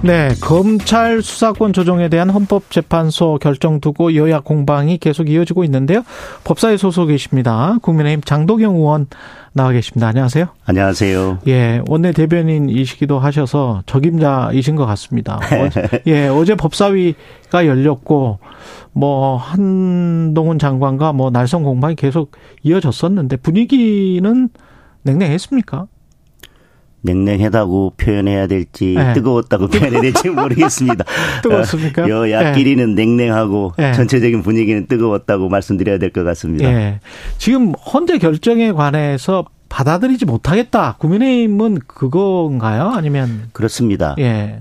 네, 검찰 수사권 조정에 대한 헌법재판소 결정 두고 여야 공방이 계속 이어지고 있는데요. 법사위 소속이십니다. 국민의힘 장도경 의원 나와 계십니다. 안녕하세요. 안녕하세요. 예, 원내 대변인이시기도 하셔서 적임자이신 것 같습니다. 예, 어제 법사위가 열렸고 뭐 한동훈 장관과 뭐 날선 공방이 계속 이어졌었는데 분위기는 냉랭했습니까? 냉랭하다고 표현해야 될지 네. 뜨거웠다고 표현해야 될지 모르겠습니다. 뜨거웠습니까? 어, 여야끼리는 네. 냉랭하고 네. 전체적인 분위기는 뜨거웠다고 말씀드려야 될 것 같습니다. 네. 지금 헌재 결정에 관해서 받아들이지 못하겠다. 국민의힘은 그건가요? 아니면 그렇습니다. 예.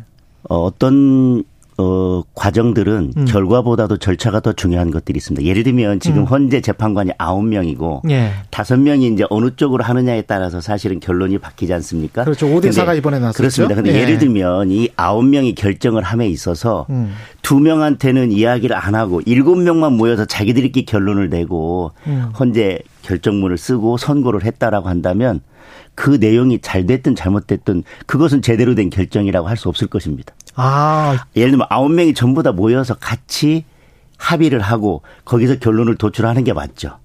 어, 어떤 어, 과정들은 음. 결과보다도 절차가 더 중요한 것들이 있습니다. 예를 들면 지금 음. 헌재 재판관이 아홉 명이고 예. 다섯 명이 이제 어느 쪽으로 하느냐에 따라서 사실은 결론이 바뀌지 않습니까? 그렇죠. 5대 4가 이번에 나왔죠. 그렇습니다. 근데 예. 를 들면 이 아홉 명이 결정을 함에 있어서 음. 두 명한테는 이야기를 안 하고 일곱 명만 모여서 자기들끼리 결론을 내고 음. 헌재 결정문을 쓰고 선고를 했다라고 한다면 그 내용이 잘 됐든 잘못됐든 그것은 제대로 된 결정이라고 할 수 없을 것입니다. 아. 예를 들면 아홉 명이 전부 다 모여서 같이 합의를 하고 거기서 결론을 도출하는 게 맞죠.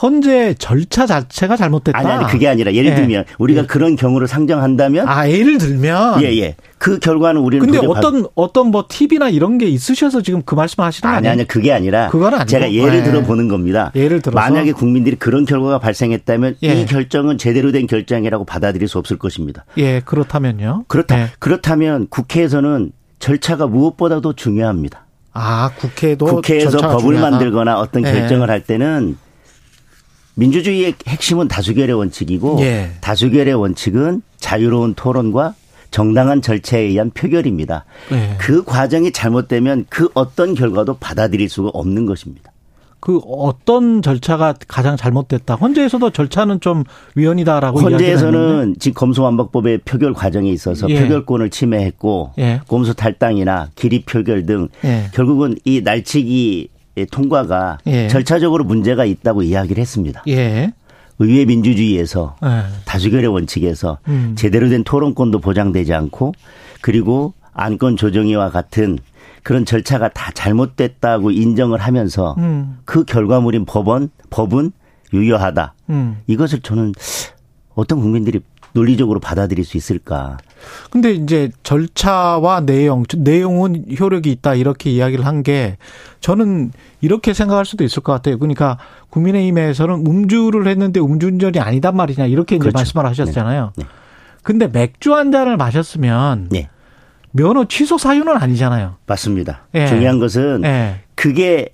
헌재 절차 자체가 잘못됐다. 아니 아니 그게 아니라 예를 예. 들면 우리가 예. 그런 경우를 상정한다면 아 예를 들면 예예 예. 그 결과는 우리는 근데 어떤 받... 어떤 뭐 팁이나 이런 게 있으셔서 지금 그 말씀하시는 아니 아니 그게 아니라 그건 아니고. 제가 예를 예. 들어 보는 겁니다. 예를 들어 만약에 국민들이 그런 결과가 발생했다면 예. 이 결정은 제대로 된 결정이라고 받아들일 수 없을 것입니다. 예 그렇다면요. 그렇다 예. 그렇다면 국회에서는 절차가 무엇보다도 중요합니다. 아 국회도 국회에서 법을 중요하다. 만들거나 어떤 예. 결정을 할 때는 민주주의의 핵심은 다수결의 원칙이고 예. 다수결의 원칙은 자유로운 토론과 정당한 절차에 의한 표결입니다. 예. 그 과정이 잘못되면 그 어떤 결과도 받아들일 수가 없는 것입니다. 그 어떤 절차가 가장 잘못됐다. 헌재에서도 절차는 좀 위헌이다라고 헌재에서는 지금 검수완박법의 표결 과정에 있어서 예. 표결권을 침해했고 예. 검수 탈당이나 기립 표결 등 예. 결국은 이 날치기 통과가 예. 절차적으로 문제가 있다고 이야기를 했습니다. 예. 의회 민주주의에서 예. 다수결의 원칙에서 음. 제대로 된 토론권도 보장되지 않고 그리고 안건 조정위와 같은 그런 절차가 다 잘못됐다고 인정을 하면서 음. 그 결과물인 법원 법은 유효하다. 음. 이것을 저는 어떤 국민들이 논리적으로 받아들일 수 있을까? 근데 이제 절차와 내용, 내용은 효력이 있다 이렇게 이야기를 한 게 저는 이렇게 생각할 수도 있을 것 같아요. 그러니까 국민의힘에서는 음주를 했는데 음주운전이 아니단 말이냐 이렇게 이제 그렇죠. 말씀을 하셨잖아요. 네. 네. 근데 맥주 한 잔을 마셨으면 네. 면허 취소 사유는 아니잖아요. 맞습니다. 예. 중요한 것은 예. 그게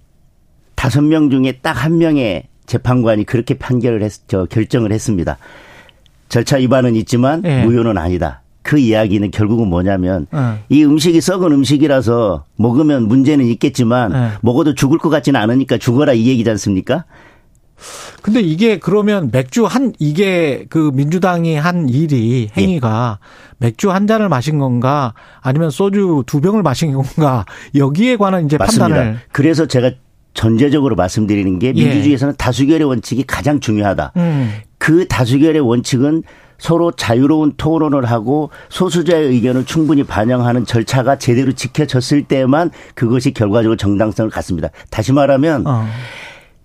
다섯 명 중에 딱 한 명의 재판관이 그렇게 판결을 했, 저 결정을 했습니다. 절차 위반은 있지만 예. 무효는 아니다. 그 이야기는 결국은 뭐냐면 예. 이 음식이 썩은 음식이라서 먹으면 문제는 있겠지만 예. 먹어도 죽을 것 같지는 않으니까 죽어라 이 얘기지 않습니까? 근데 이게 그러면 맥주 한 이게 그 민주당이 한 일이 행위가 예. 맥주 한 잔을 마신 건가 아니면 소주 두 병을 마신 건가 여기에 관한 이제 맞습니다. 판단을 그래서 제가 전제적으로 말씀드리는 게 예. 민주주의에서는 예. 다수결의 원칙이 가장 중요하다. 음. 그 다수결의 원칙은 서로 자유로운 토론을 하고 소수자의 의견을 충분히 반영하는 절차가 제대로 지켜졌을 때만 그것이 결과적으로 정당성을 갖습니다. 다시 말하면 어.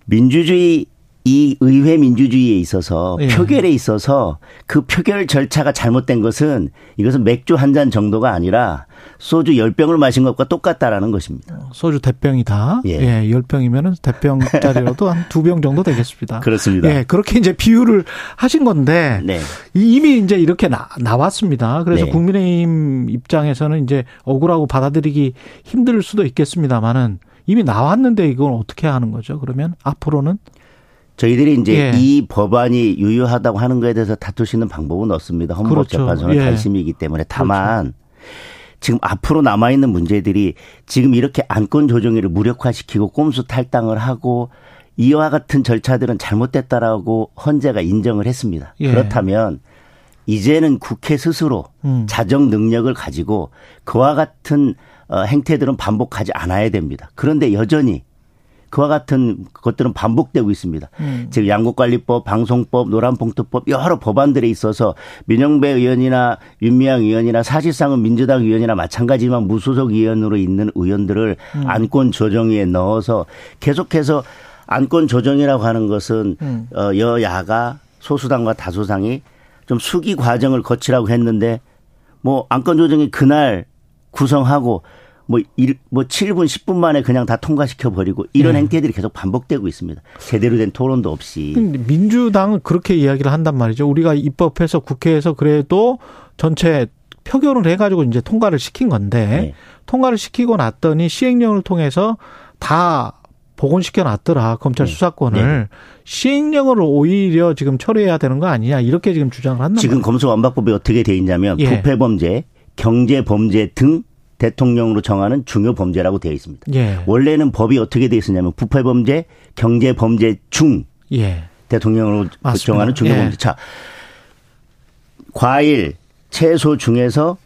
민주주의 이 의회 민주주의에 있어서 예. 표결에 있어서 그 표결 절차가 잘못된 것은 이것은 맥주 한 잔 정도가 아니라 소주 10병을 마신 것과 똑같다라는 것입니다. 소주 대병이다. 예. 예 10병이면은 대병짜리로도 한 두 병 정도 되겠습니다. 그렇습니다. 예, 그렇게 이제 비유를 하신 건데 네. 이미 이제 이렇게 나, 나왔습니다. 그래서 네. 국민의힘 입장에서는 이제 억울하고 받아들이기 힘들 수도 있겠습니다만은 이미 나왔는데 이건 어떻게 하는 거죠? 그러면 앞으로는 저희들이 이제 예. 이 법안이 유효하다고 하는 것에 대해서 있는 방법은 없습니다. 헌법재판소는 그렇죠. 관심이기 때문에 다만 그렇죠. 지금 앞으로 남아 있는 문제들이 지금 이렇게 안건 조정위를 무력화시키고 꼼수 탈당을 하고 이와 같은 절차들은 잘못됐다라고 헌재가 인정을 했습니다. 예. 그렇다면 이제는 국회 스스로 음. 자정 능력을 가지고 그와 같은 어, 행태들은 반복하지 않아야 됩니다. 그런데 여전히 그와 같은 것들은 반복되고 있습니다. 음. 즉 양국관리법, 방송법, 노란봉투법 여러 법안들에 있어서 민영배 의원이나 윤미향 의원이나 사실상은 민주당 의원이나 마찬가지지만 무소속 의원으로 있는 의원들을 음. 안건 조정위에 넣어서 계속해서 안건 조정이라고 하는 것은 음. 어, 여야가 소수당과 다수당이 좀 수기 과정을 거치라고 했는데 뭐 안건 조정이 그날 구성하고 뭐, 일, 뭐 7분, 10분 만에 그냥 다 통과시켜 버리고 이런 네. 행태들이 계속 반복되고 있습니다. 제대로 된 토론도 없이. 민주당은 그렇게 이야기를 한단 말이죠. 우리가 입법해서 국회에서 그래도 전체 표결을 해가지고 이제 통과를 시킨 건데 네. 통과를 시키고 났더니 시행령을 통해서 다 복원시켜 놨더라 검찰 네. 수사권을 네. 시행령을 오히려 지금 처리해야 되는 거 아니냐 이렇게 지금 주장을 한다. 지금 검수완박법이 어떻게 돼 있냐면 예. 부패 범죄, 경제 범죄 등 대통령으로 정하는 중요 범죄라고 되어 있습니다. 예. 원래는 법이 어떻게 되어 있었냐면 부패 범죄, 경제 범죄 중 예. 대통령으로 맞습니다. 정하는 중요 범죄. 예. 자, 과일, 채소 중에서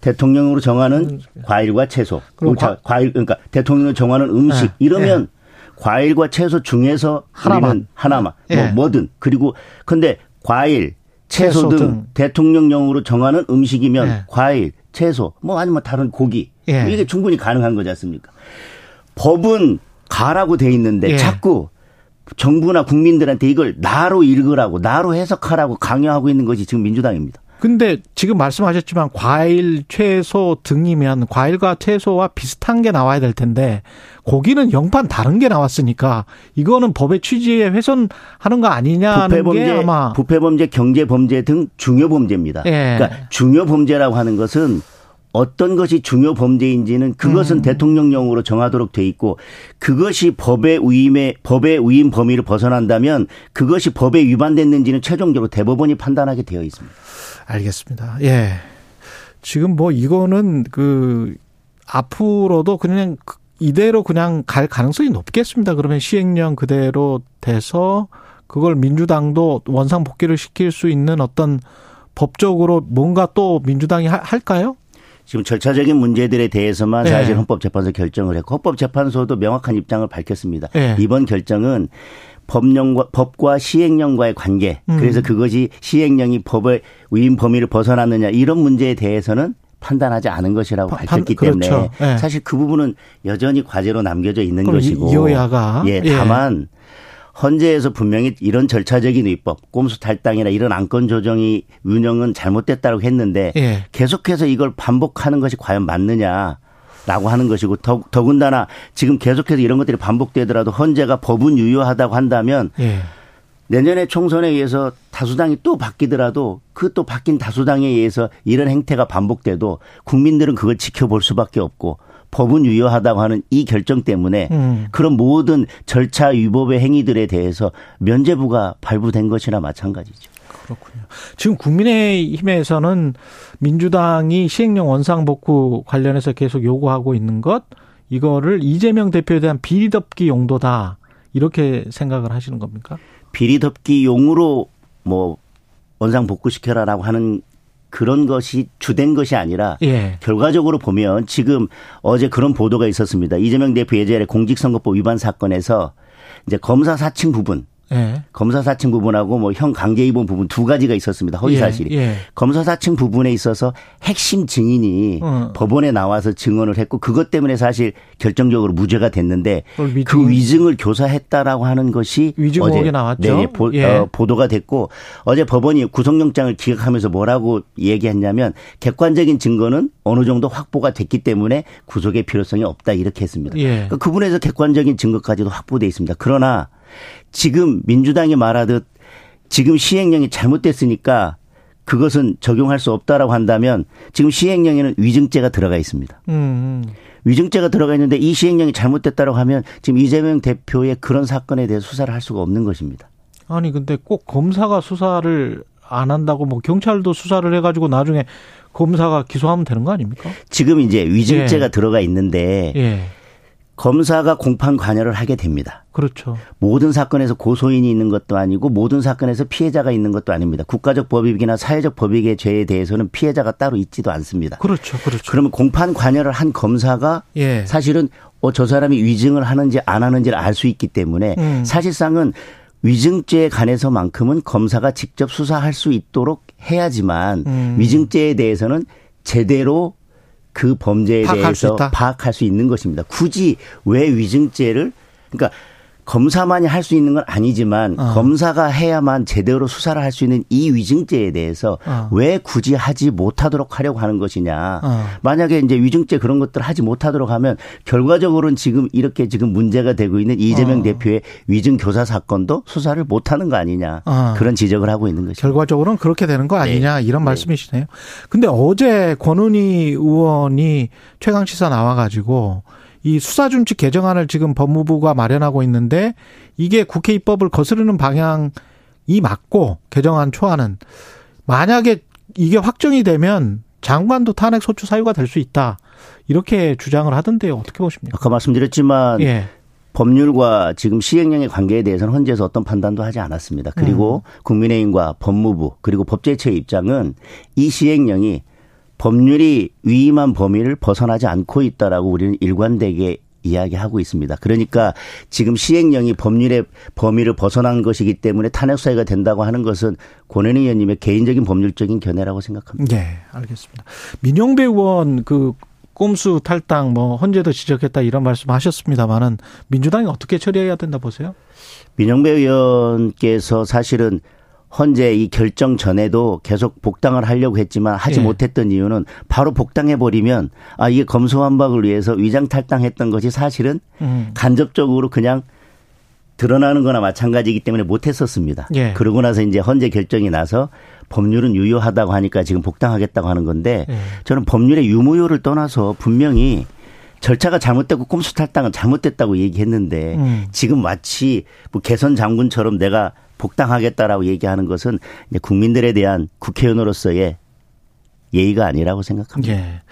대통령으로 정하는 음. 과일과 채소. 자, 과 일 그러니까 대통령으로 정하는 음식 예. 이러면 예. 과일과 채소 중에서 하나만 하나만 뭐 예. 뭐든 그리고 근데 과일, 채소, 채소 등, 등, 대통령령으로 정하는 음식이면 예. 과일, 채소, 뭐 아니면 다른 고기 예. 이게 충분히 가능한 거지 않습니까? 법은 가라고 돼 있는데 예. 자꾸 정부나 국민들한테 이걸 나로 읽으라고 나로 해석하라고 강요하고 있는 것이 지금 민주당입니다. 근데 지금 말씀하셨지만 과일, 채소 등이면 과일과 채소와 비슷한 게 나와야 될 텐데 고기는 영판 다른 게 나왔으니까 이거는 법의 취지에 훼손하는 거 아니냐는 부패범죄, 게 아마 부패범죄, 경제범죄 등 중요 범죄입니다. 예. 그러니까 중요 범죄라고 하는 것은 어떤 것이 중요 범죄인지는 그것은 음. 대통령령으로 정하도록 돼 있고 그것이 법의 위임에 법의 위임 범위를 벗어난다면 그것이 법에 위반됐는지는 최종적으로 대법원이 판단하게 되어 있습니다. 알겠습니다. 예. 지금 뭐 이거는 그 앞으로도 그냥 이대로 그냥 갈 가능성이 높겠습니다. 그러면 시행령 그대로 돼서 그걸 민주당도 원상 복귀를 시킬 수 있는 어떤 법적으로 뭔가 또 민주당이 할까요? 지금 절차적인 문제들에 대해서만 사실 네. 헌법재판소 결정을 했고 헌법재판소도 명확한 입장을 밝혔습니다. 네. 이번 결정은 법령과 법과 시행령과의 관계 음. 그래서 그것이 시행령이 법의 위임 범위를 벗어났느냐 이런 문제에 대해서는 판단하지 않은 것이라고 판, 밝혔기 그렇죠. 때문에 네. 사실 그 부분은 여전히 과제로 남겨져 있는 것이고 여야가 예, 예. 다만 예. 헌재에서 분명히 이런 절차적인 위법, 꼼수 탈당이나 이런 안건 조정이 운영은 잘못됐다고 했는데 예. 계속해서 이걸 반복하는 것이 과연 맞느냐 라고 하는 것이고 더, 더군다나 지금 계속해서 이런 것들이 반복되더라도 헌재가 법은 유효하다고 한다면 예. 내년에 총선에 의해서 다수당이 또 바뀌더라도 그 또 바뀐 다수당에 의해서 이런 행태가 반복돼도 국민들은 그걸 지켜볼 수밖에 없고 법은 유효하다고 하는 이 결정 때문에 음. 그런 모든 절차 위법의 행위들에 대해서 면제부가 발부된 것이나 마찬가지죠. 그렇군요. 지금 국민의힘에서는 민주당이 시행령 원상 복구 관련해서 계속 요구하고 있는 것 이거를 이재명 대표에 대한 비리덮기 용도다 이렇게 생각을 하시는 겁니까? 비리덮기 용으로 뭐 원상 복구시켜라라고 하는 그런 것이 주된 것이 아니라 예. 결과적으로 보면 지금 어제 그런 보도가 있었습니다. 이재명 대표 예전에 공직선거법 위반 사건에서 이제 검사 사칭 부분 예. 검사 사칭 부분하고 뭐 형 강제 입원 부분 두 가지가 있었습니다. 허위 예, 사실이. 예. 예. 검사 사칭 부분에 있어서 핵심 증인이 어. 법원에 나와서 증언을 했고 그것 때문에 사실 결정적으로 무죄가 됐는데. 그 위증을 교사했다라고 하는 것이 위증 어제 나왔죠. 네, 보, 예. 어, 보도가 됐고 어제 법원이 구속영장을 기각하면서 뭐라고 얘기했냐면 객관적인 증거는 어느 정도 확보가 됐기 때문에 구속의 필요성이 없다 이렇게 했습니다. 예. 그러니까 그분에서 객관적인 증거까지도 확보돼 있습니다. 그러나 지금 민주당이 말하듯 지금 시행령이 잘못됐으니까 그것은 적용할 수 없다라고 한다면 지금 시행령에는 위증죄가 들어가 있습니다. 음. 위증죄가 들어가 있는데 이 시행령이 잘못됐다고 하면 지금 이재명 대표의 그런 사건에 대해 수사를 할 수가 없는 것입니다. 아니 근데 꼭 검사가 수사를 안 한다고 뭐 경찰도 수사를 해가지고 나중에 검사가 기소하면 되는 거 아닙니까? 지금 이제 위증죄가 예. 들어가 있는데 예. 검사가 공판 관여를 하게 됩니다. 그렇죠. 모든 사건에서 고소인이 있는 것도 아니고 모든 사건에서 피해자가 있는 것도 아닙니다. 국가적 법익이나 사회적 법익의 죄에 대해서는 피해자가 따로 있지도 않습니다. 그렇죠. 그렇죠. 그러면 공판 관여를 한 검사가 예. 사실은 어, 저 사람이 위증을 하는지 안 하는지를 알 수 있기 때문에 음. 사실상은 위증죄에 관해서만큼은 검사가 직접 수사할 수 있도록 해야지만 음. 위증죄에 대해서는 제대로 그 범죄에 대해서 파악할 수 있는 것입니다. 굳이 왜 위증죄를 그러니까 검사만이 할 수 있는 건 아니지만 어. 검사가 해야만 제대로 수사를 할 수 있는 이 위증죄에 대해서 어. 왜 굳이 하지 못하도록 하려고 하는 것이냐. 어. 만약에 이제 위증죄 그런 것들을 하지 못하도록 하면 결과적으로는 지금 이렇게 지금 문제가 되고 있는 이재명 어. 대표의 위증 교사 사건도 수사를 못 하는 거 아니냐. 어. 그런 지적을 하고 있는 것이죠. 결과적으로는 그렇게 되는 거 아니냐 네. 이런 네. 말씀이시네요. 근데 어제 권은희 의원이 최강 시사 나와 가지고 이 수사준칙 개정안을 지금 법무부가 마련하고 있는데 이게 국회 입법을 거스르는 방향이 맞고 개정안 초안은 만약에 이게 확정이 되면 장관도 탄핵 소추 사유가 될 수 있다. 이렇게 주장을 하던데요. 어떻게 보십니까? 아까 말씀드렸지만 예. 법률과 지금 시행령의 관계에 대해서는 헌재에서 어떤 판단도 하지 않았습니다. 그리고 음. 국민의힘과 법무부 그리고 법제처의 입장은 이 시행령이 법률이 위임한 범위를 벗어나지 않고 있다라고 우리는 일관되게 이야기하고 있습니다. 그러니까 지금 시행령이 법률의 범위를 벗어난 것이기 때문에 탄핵 사유가 된다고 하는 것은 권은희 의원님의 개인적인 법률적인 견해라고 생각합니다. 네, 알겠습니다. 민영배 의원 그 꼼수 탈당 뭐 헌재도 지적했다 이런 말씀하셨습니다만은 민주당이 어떻게 처리해야 된다 보세요? 민영배 의원께서 사실은 헌재 이 결정 전에도 계속 복당을 하려고 했지만 하지 예. 못했던 이유는 바로 복당해 버리면 아 이게 검소완박을 위해서 위장 탈당했던 것이 사실은 음. 간접적으로 그냥 드러나는 거나 마찬가지이기 때문에 못했었습니다. 예. 그러고 나서 이제 헌재 결정이 나서 법률은 유효하다고 하니까 지금 복당하겠다고 하는 건데 예. 저는 법률의 유무효를 떠나서 분명히 절차가 잘못됐고 꼼수 탈당은 잘못됐다고 얘기했는데 음. 지금 마치 뭐 개선 장군처럼 내가 복당하겠다라고 얘기하는 것은 국민들에 대한 국회의원으로서의 예의가 아니라고 생각합니다. 예.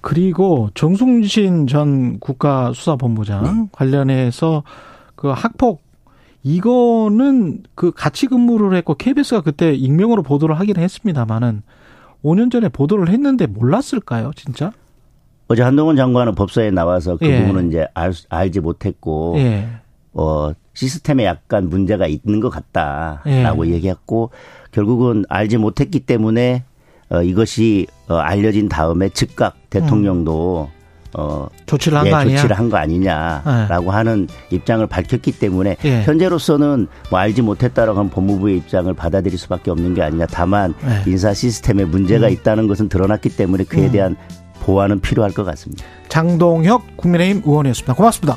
그리고 정순신 전 국가수사본부장 네. 관련해서 그 학폭 이거는 그 같이 근무를 했고 KBS가 그때 익명으로 보도를 하긴 했습니다만은 5년 전에 보도를 했는데 몰랐을까요, 진짜? 어제 한동훈 장관은 법사에 나와서 그 예. 부분은 이제 알, 알지 못했고 예. 어 시스템에 약간 문제가 있는 것 같다라고 예. 얘기했고 결국은 알지 못했기 때문에 어, 이것이 어, 알려진 다음에 즉각 대통령도 음. 어 조치를 한거 예, 아니냐? 조치를 한 거 아니냐라고 예. 하는 입장을 밝혔기 때문에 예. 현재로서는 뭐 알지 못했다라고 하는 법무부의 입장을 받아들일 수밖에 없는 게 아니냐. 다만 예. 인사 시스템에 문제가 음. 있다는 것은 드러났기 때문에 그에 음. 대한 보완은 필요할 것 같습니다. 장동혁 국민의힘 의원이었습니다. 고맙습니다.